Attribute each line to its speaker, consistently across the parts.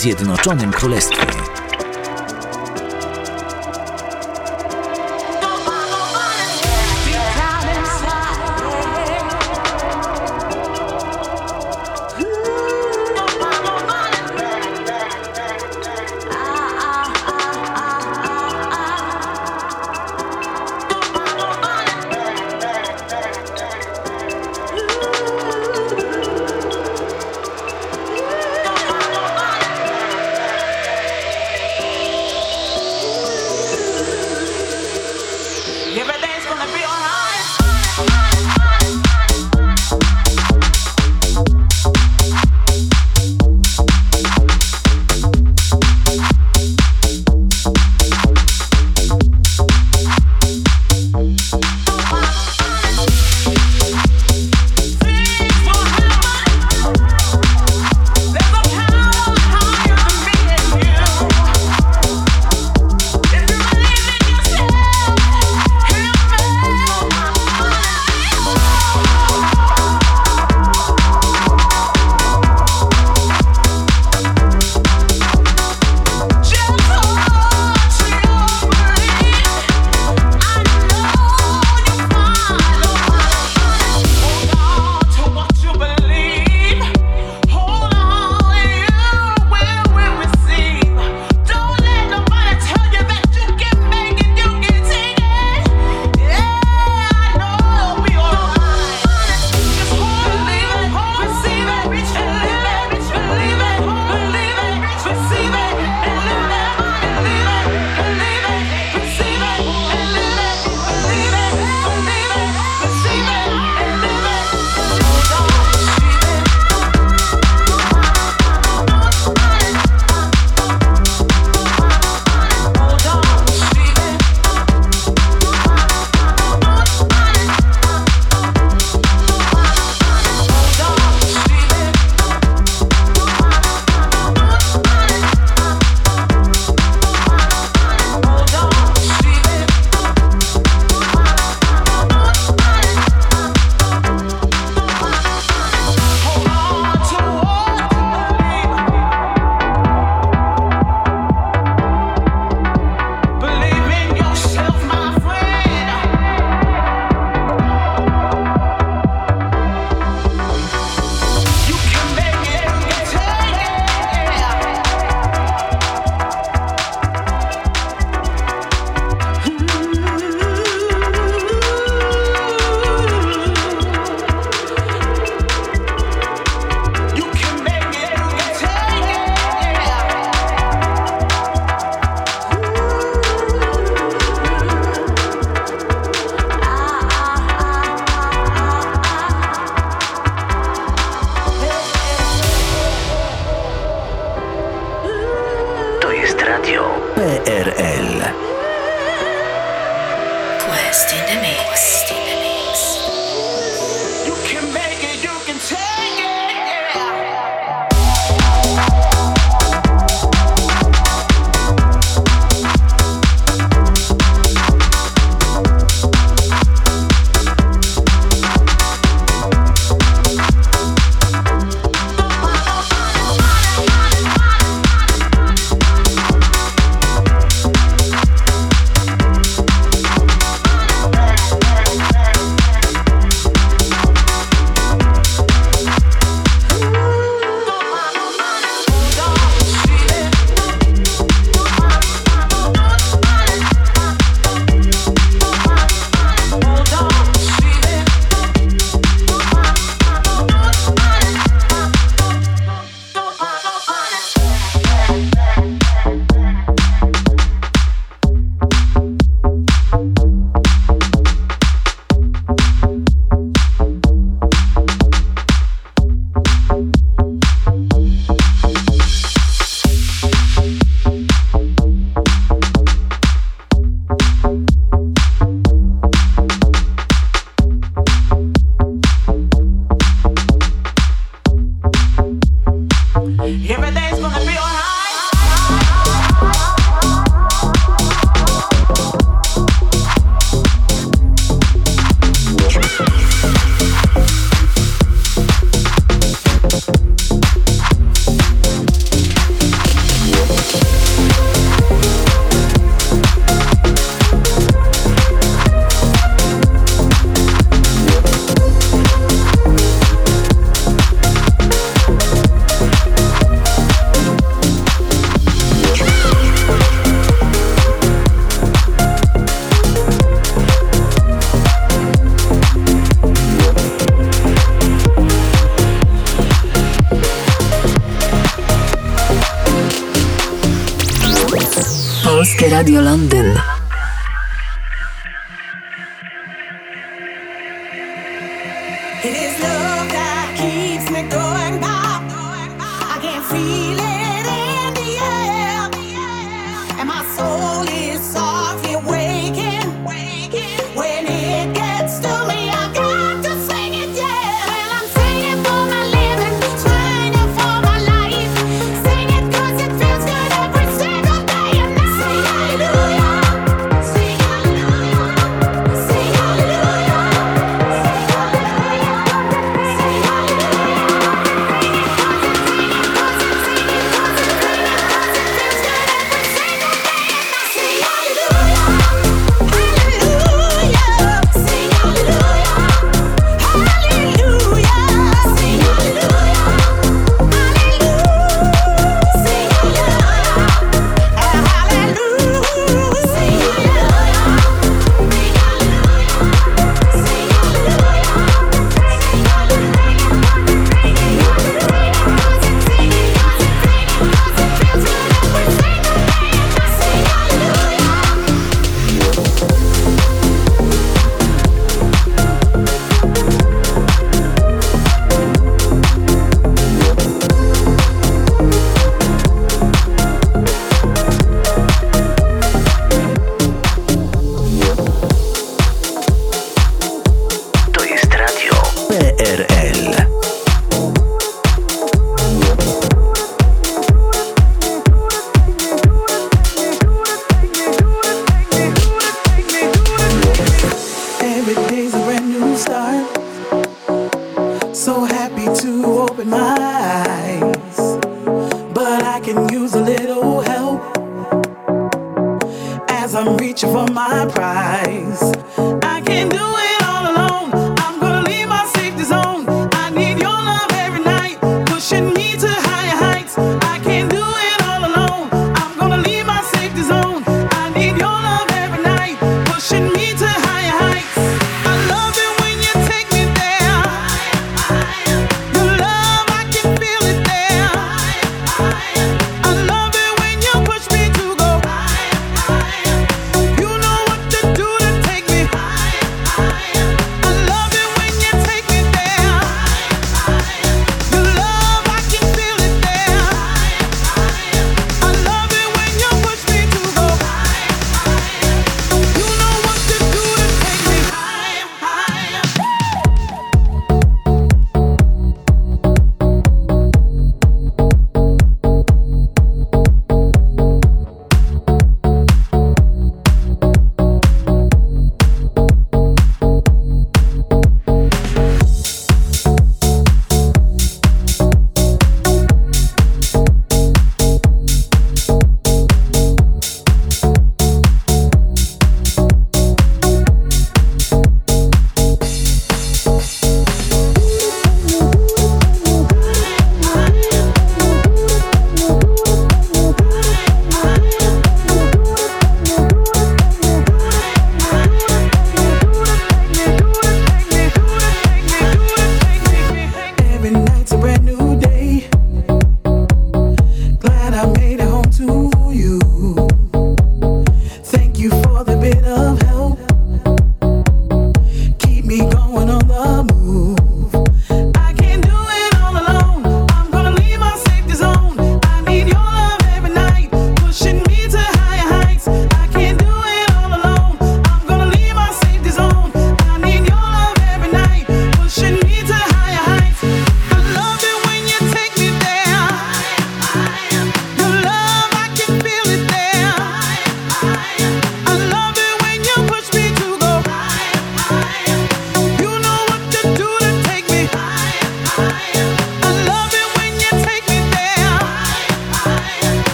Speaker 1: Zjednoczonym Królestwie.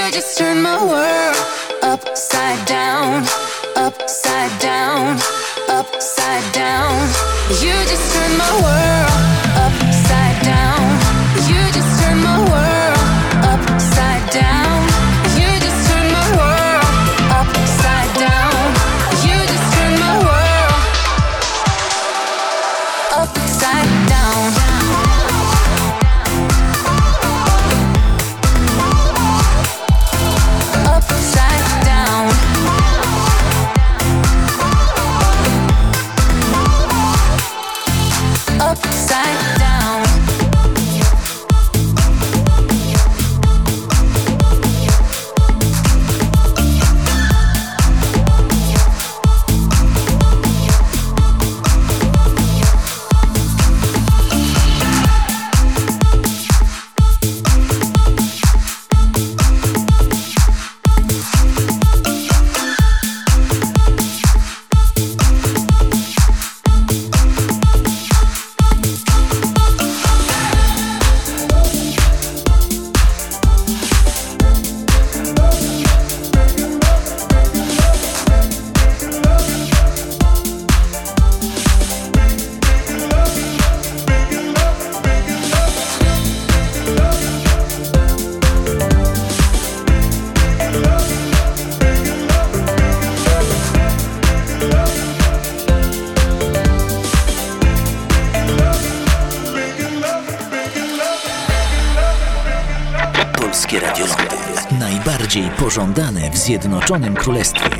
Speaker 2: You
Speaker 3: just turned my world upside down, upside down, upside down. You just turn my world.
Speaker 1: Zjednoczonym Królestwie.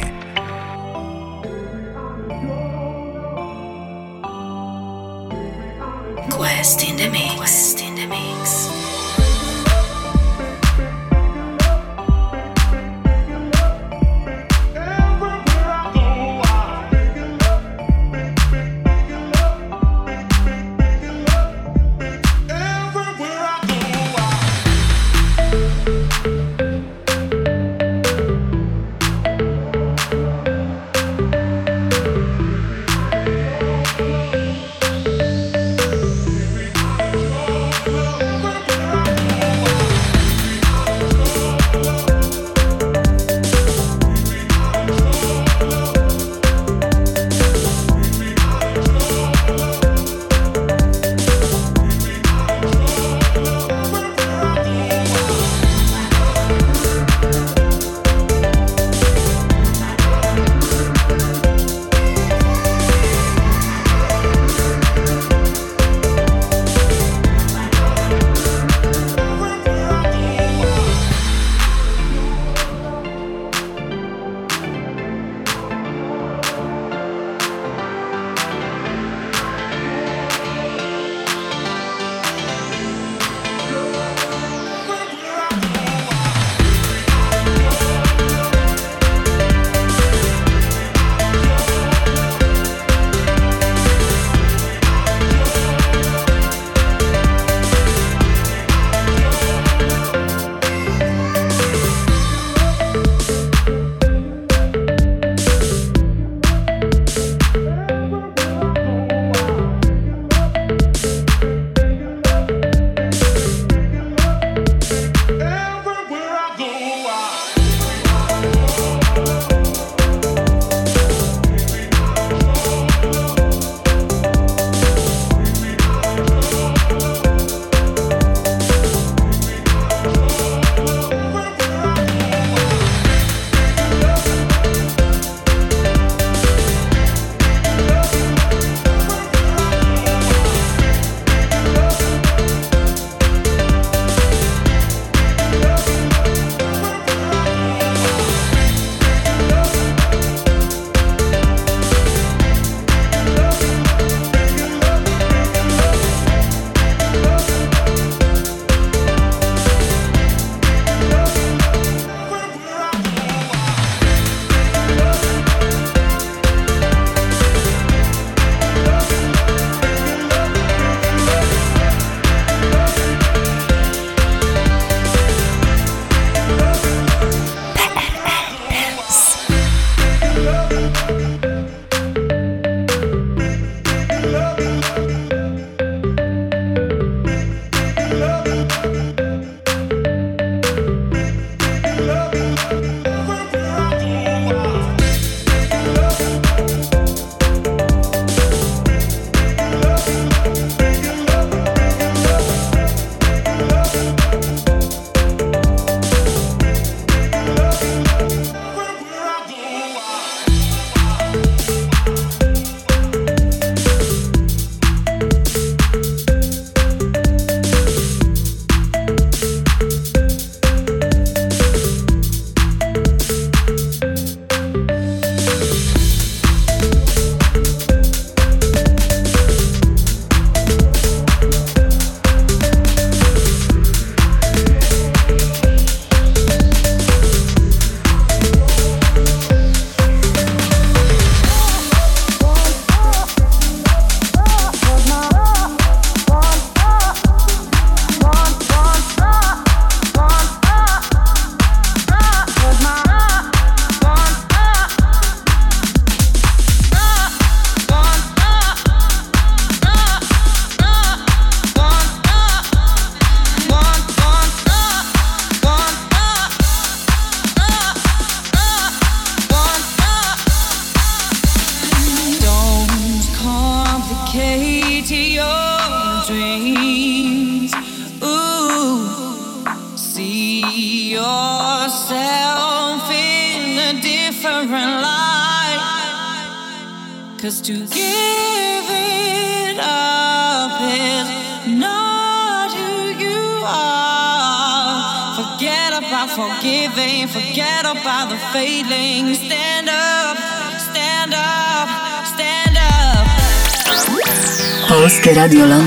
Speaker 4: Radio Londyn.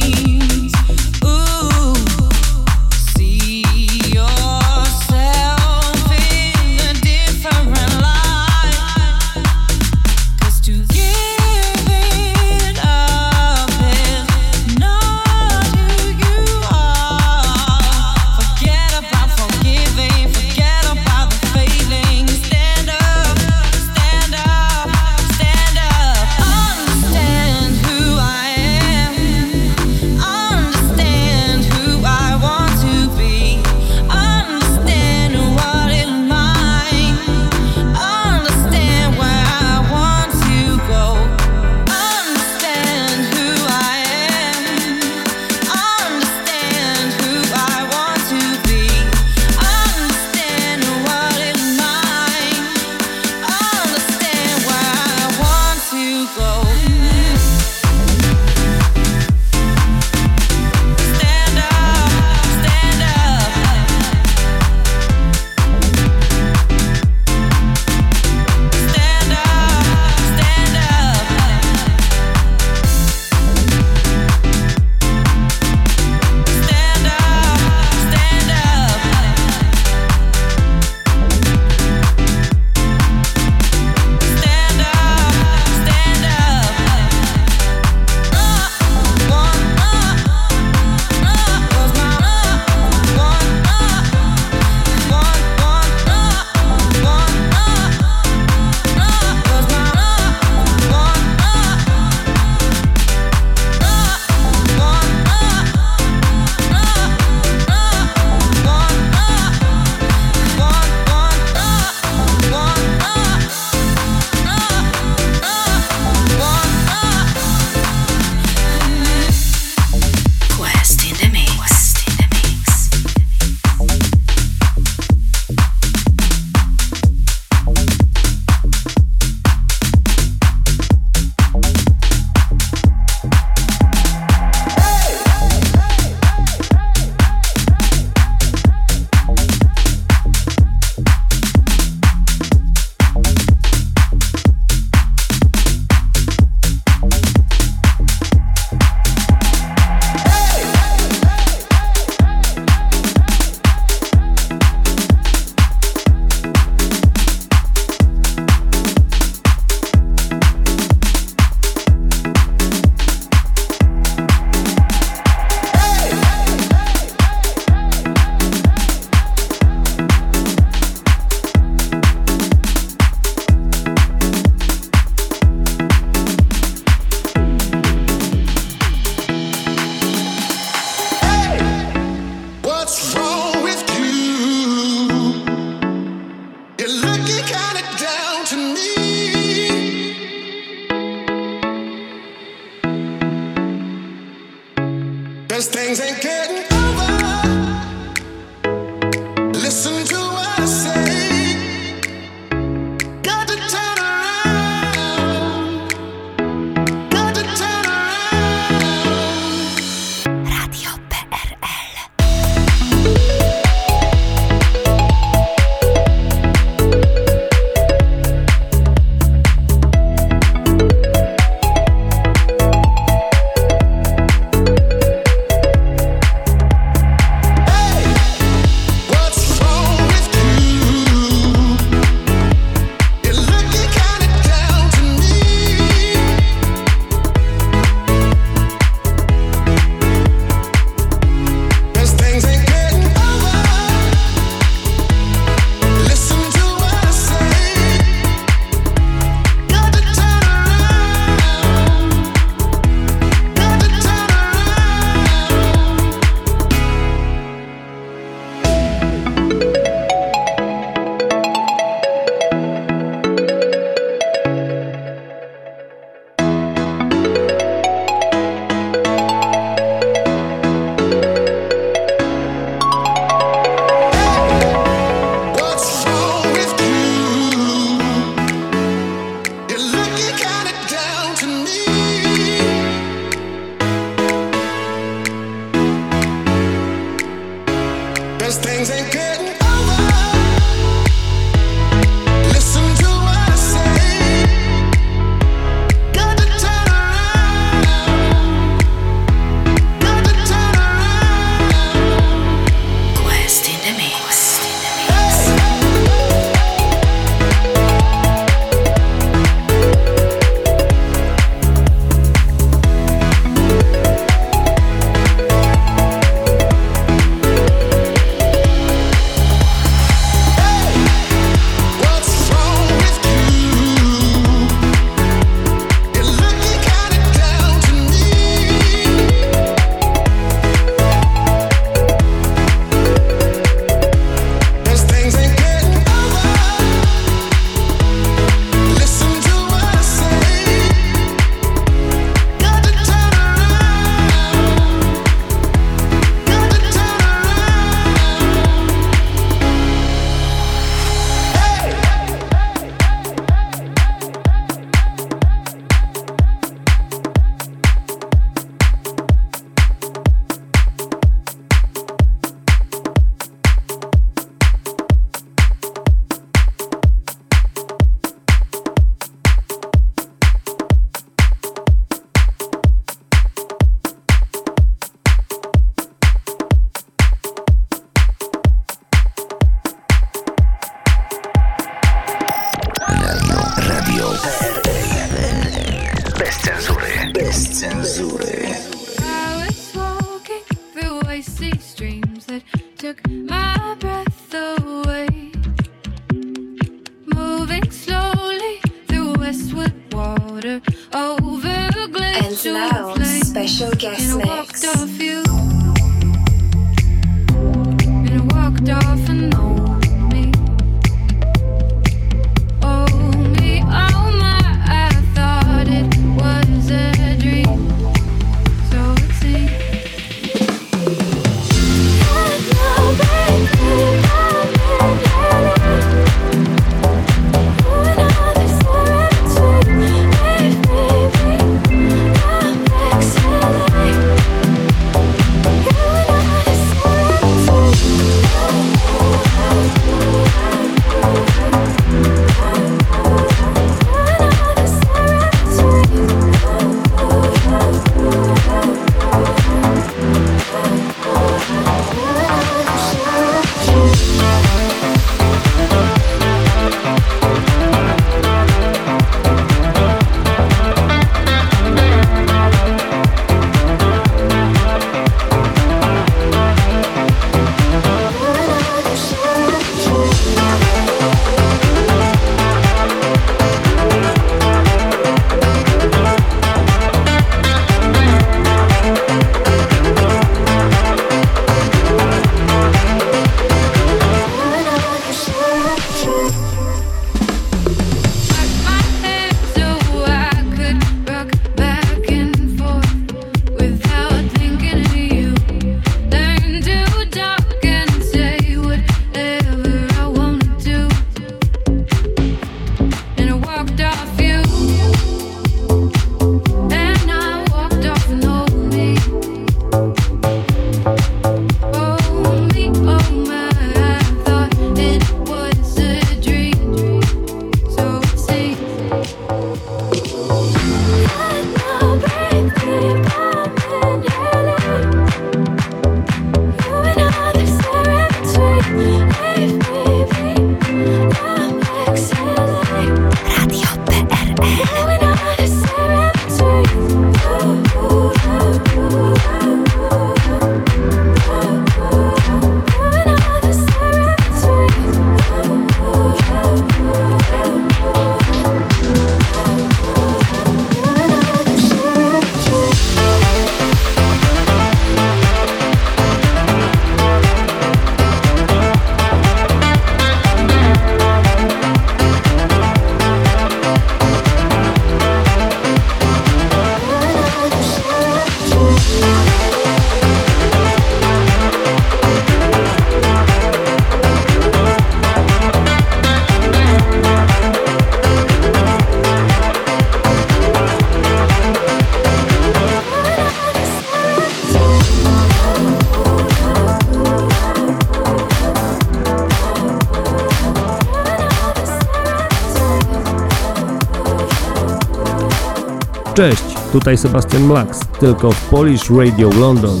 Speaker 5: Cześć, tutaj Sebastian Max, tylko w Polish Radio London.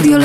Speaker 6: Radio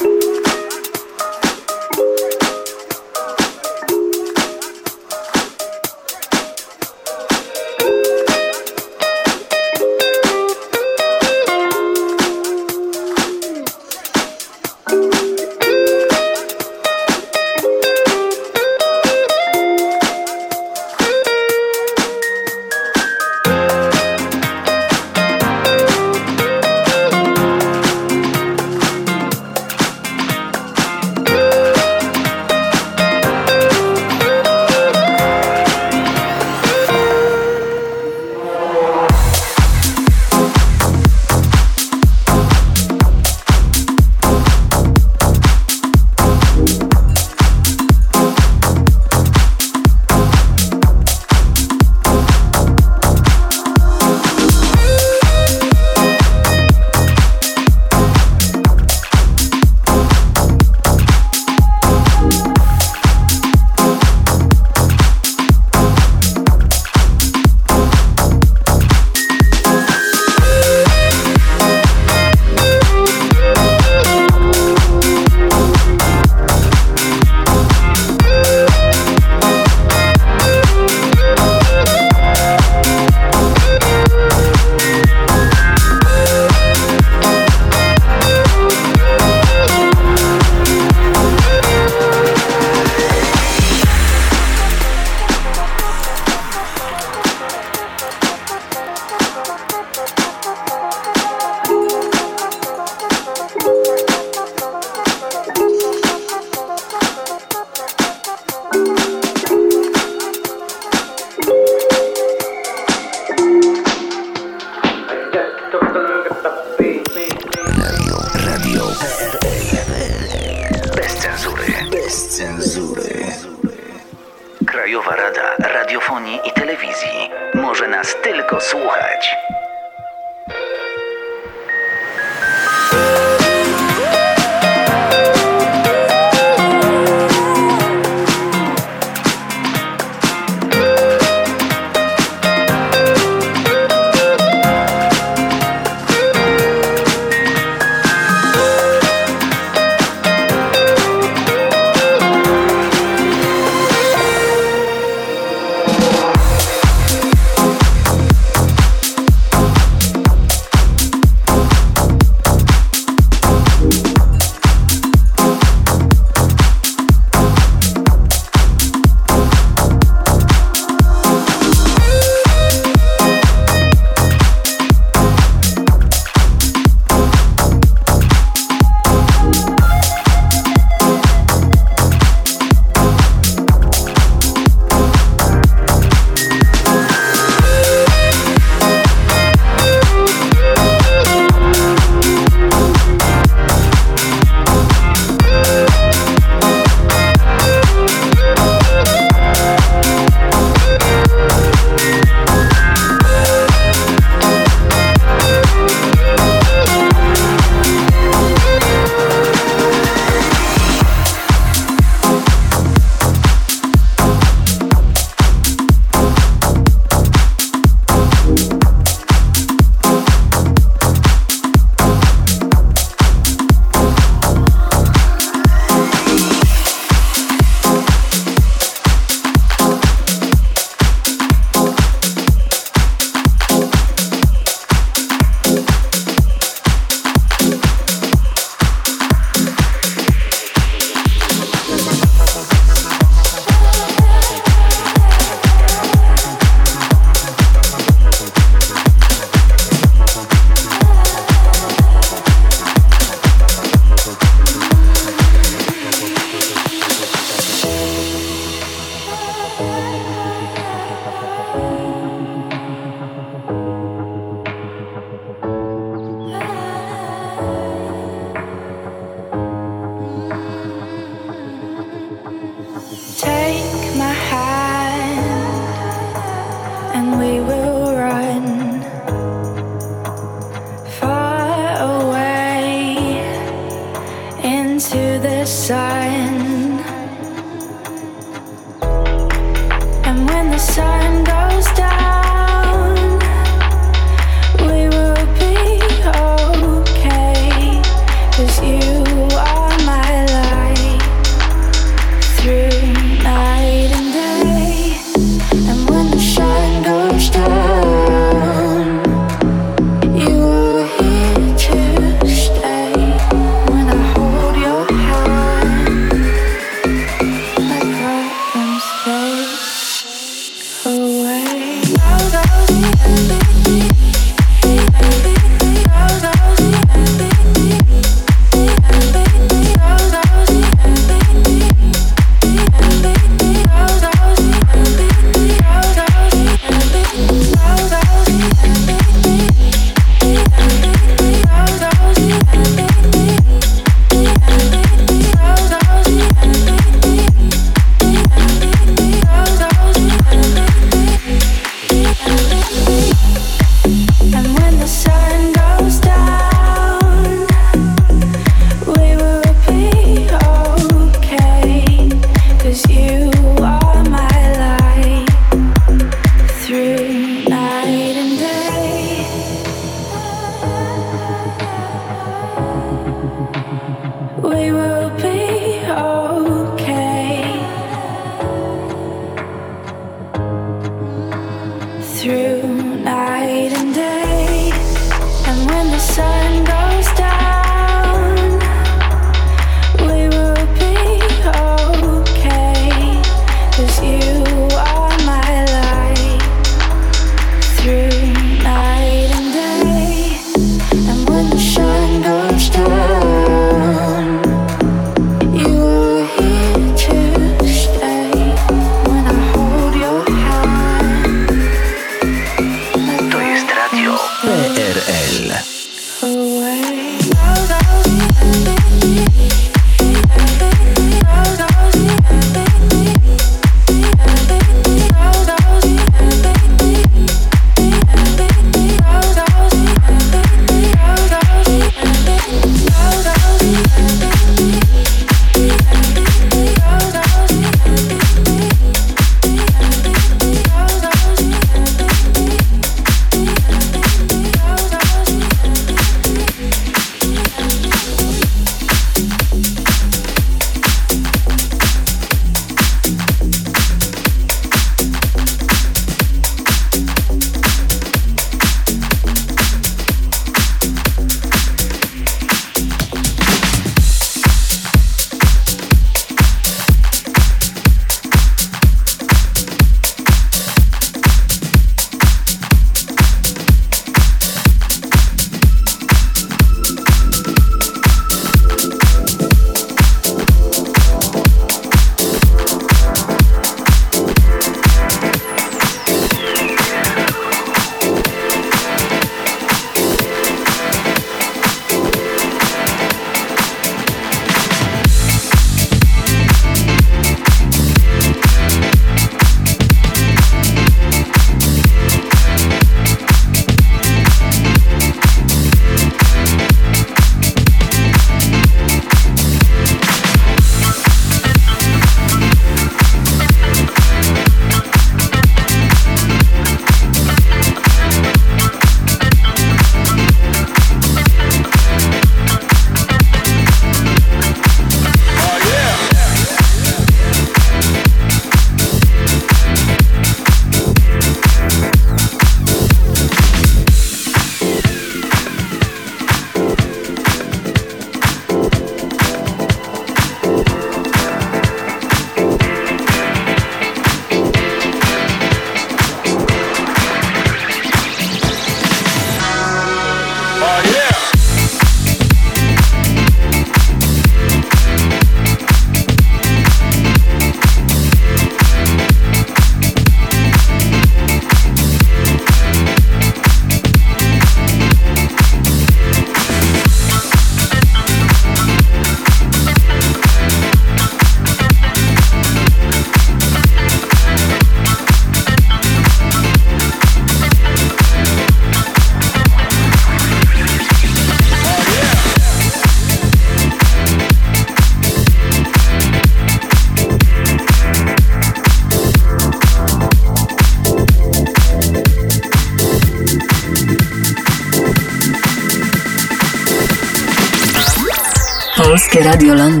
Speaker 3: Radio Londyn.